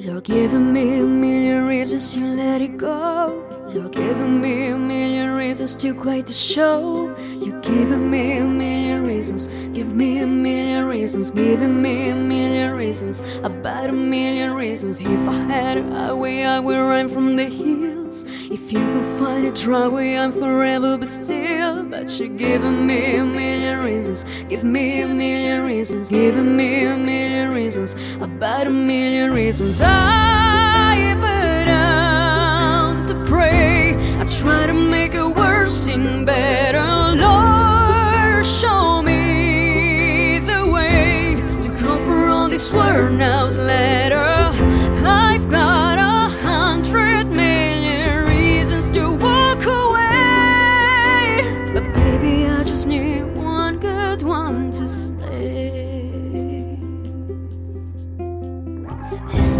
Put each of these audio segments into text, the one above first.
You're giving me a million reasons to let it go. You're giving me a million reasons to quit the show. You're giving me a million reasons. Give me a million reasons. Giving me a million reasons. About a million reasons. If I had a highway, I would run from the hills. If you could find a driveway, I'm forever, but still. But you're giving me a million reasons. Give me a million reasons. Giving me a million reasons. About a million reasons. I put to pray. I try to make it worse seem better. Worn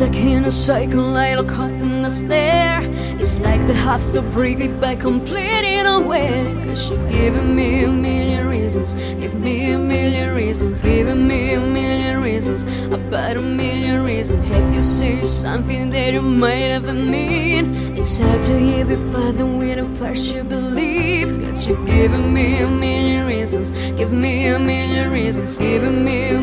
Stuck in a cycle, like a coffin that's there. It's like the half to break it by completing away. Cause you're giving me a million reasons. Give me a million reasons. Giving me a million reasons. About a million reasons. If you say something that you might ever mean, it's hard to I don't with a part you believe. Cause you're giving me a million reasons. Give me a million reasons. Giving me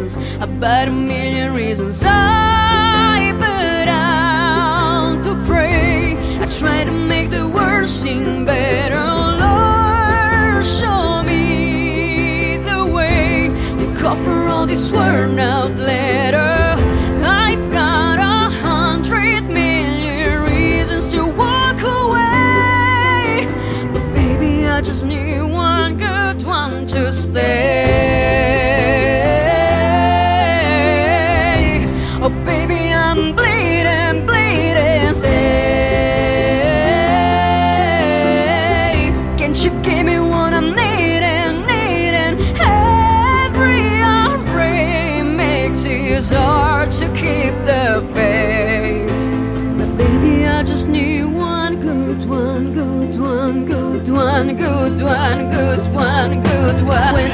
reasons. About a million reasons. I put out to pray. I try to make the world seem better. Lord, show me the way to cover all this worn out letter. I've got a hundred million reasons to walk away, but baby, I just need one good one to stay. Makes it hard to keep the faith. But baby, I just need one good one, good one, good one, good one, good one, good one. When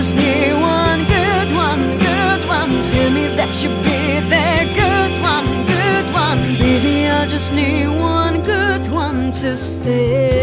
just need one good one, good one. Tell me that you'll be there, good one, good one. Baby, I just need one good one to stay.